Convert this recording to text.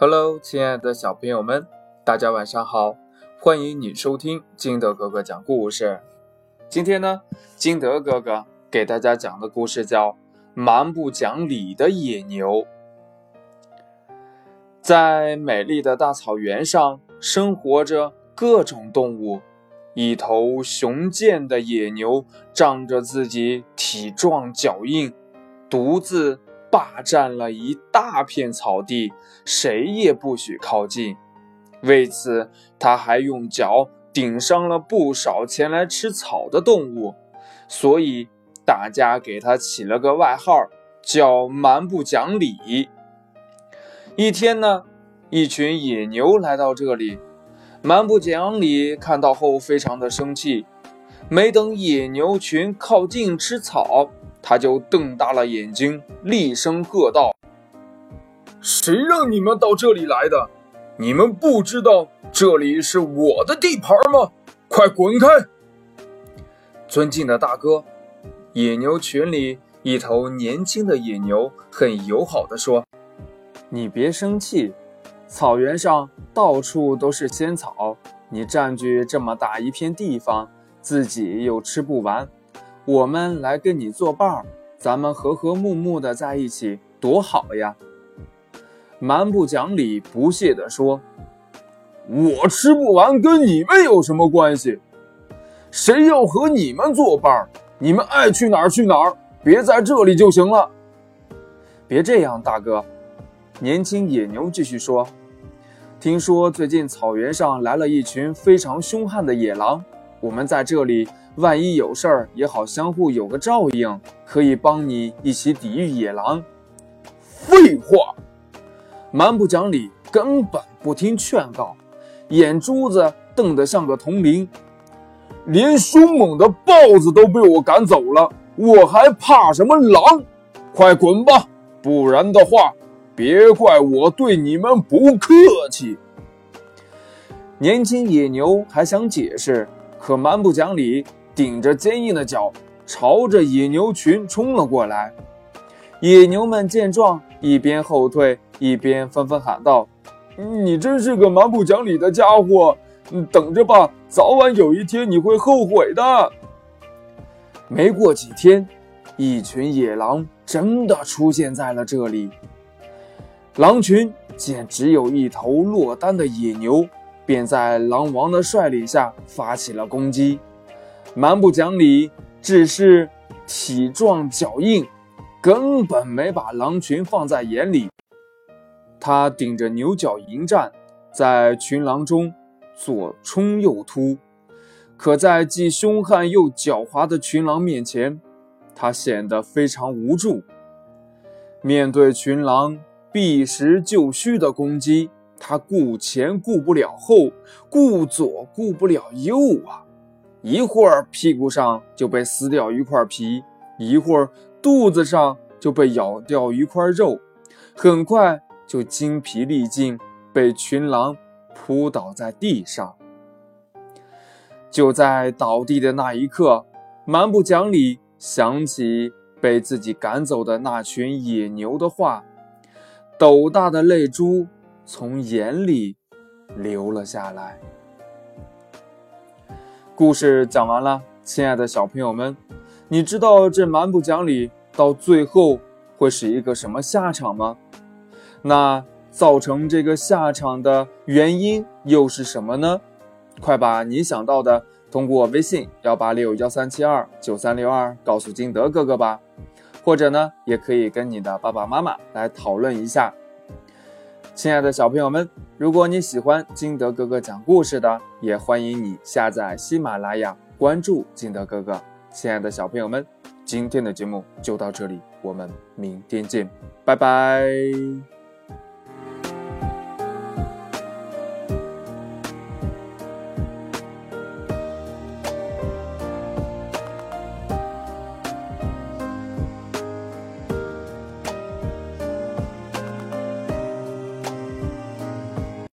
Hello，亲爱的小朋友们，大家晚上好！欢迎你收听金德哥哥讲故事。今天呢，金德哥哥给大家讲的故事叫《蛮不讲理的野牛》。在美丽的大草原上，生活着各种动物。一头雄健的野牛仗着自己体壮脚硬，独自。霸占了一大片草地，谁也不许靠近。为此，他还用脚顶伤了不少前来吃草的动物，所以大家给他起了个外号，叫“蛮不讲理”。一天呢，一群野牛来到这里，蛮不讲理看到后非常的生气，没等野牛群靠近吃草。他就瞪大了眼睛，厉声喝道：“谁让你们到这里来的？你们不知道这里是我的地盘吗？快滚开！”尊敬的大哥，野牛群里一头年轻的野牛很友好地说：“你别生气，草原上到处都是仙草，你占据这么大一片地方，自己又吃不完。”我们来跟你作伴儿，咱们和和睦睦的在一起，多好呀！蛮不讲理，不屑地说：“我吃不完，跟你们有什么关系？谁要和你们作伴儿，你们爱去哪儿去哪儿，别在这里就行了。”别这样，大哥。年轻野牛继续说：“听说最近草原上来了一群非常凶悍的野狼，我们在这里。”万一有事儿也好，相互有个照应，可以帮你一起抵御野狼。废话，蛮不讲理，根本不听劝告，眼珠子瞪得像个铜铃。连凶猛的豹子都被我赶走了，我还怕什么狼？快滚吧，不然的话，别怪我对你们不客气。年轻野牛还想解释，可蛮不讲理。顶着坚硬的脚，朝着野牛群冲了过来。野牛们见状，一边后退，一边纷纷喊道：“你真是个蛮不讲理的家伙！等着吧，早晚有一天你会后悔的。”没过几天，一群野狼真的出现在了这里。狼群见只有一头落单的野牛，便在狼王的率领下发起了攻击。蛮不讲理，只是体壮脚硬，根本没把狼群放在眼里。他顶着牛角迎战，在群狼中左冲右突，可在既凶悍又狡猾的群狼面前，他显得非常无助。面对群狼避实就虚的攻击，他顾前顾不了后，顾左顾不了右啊！一会儿屁股上就被撕掉一块皮，一会儿肚子上就被咬掉一块肉，很快就精疲力尽，被群狼扑倒在地上。就在倒地的那一刻，蛮不讲理想起被自己赶走的那群野牛的话，斗大的泪珠从眼里流了下来。故事讲完了，亲爱的小朋友们，你知道这蛮不讲理到最后会是一个什么下场吗？那造成这个下场的原因又是什么呢？快把你想到的通过微信幺八六幺三七二九三六二告诉金德哥哥吧，或者呢，也可以跟你的爸爸妈妈来讨论一下。亲爱的小朋友们，如果你喜欢金德哥哥讲故事的，也欢迎你下载喜马拉雅，关注金德哥哥。亲爱的小朋友们，今天的节目就到这里，我们明天见，拜拜。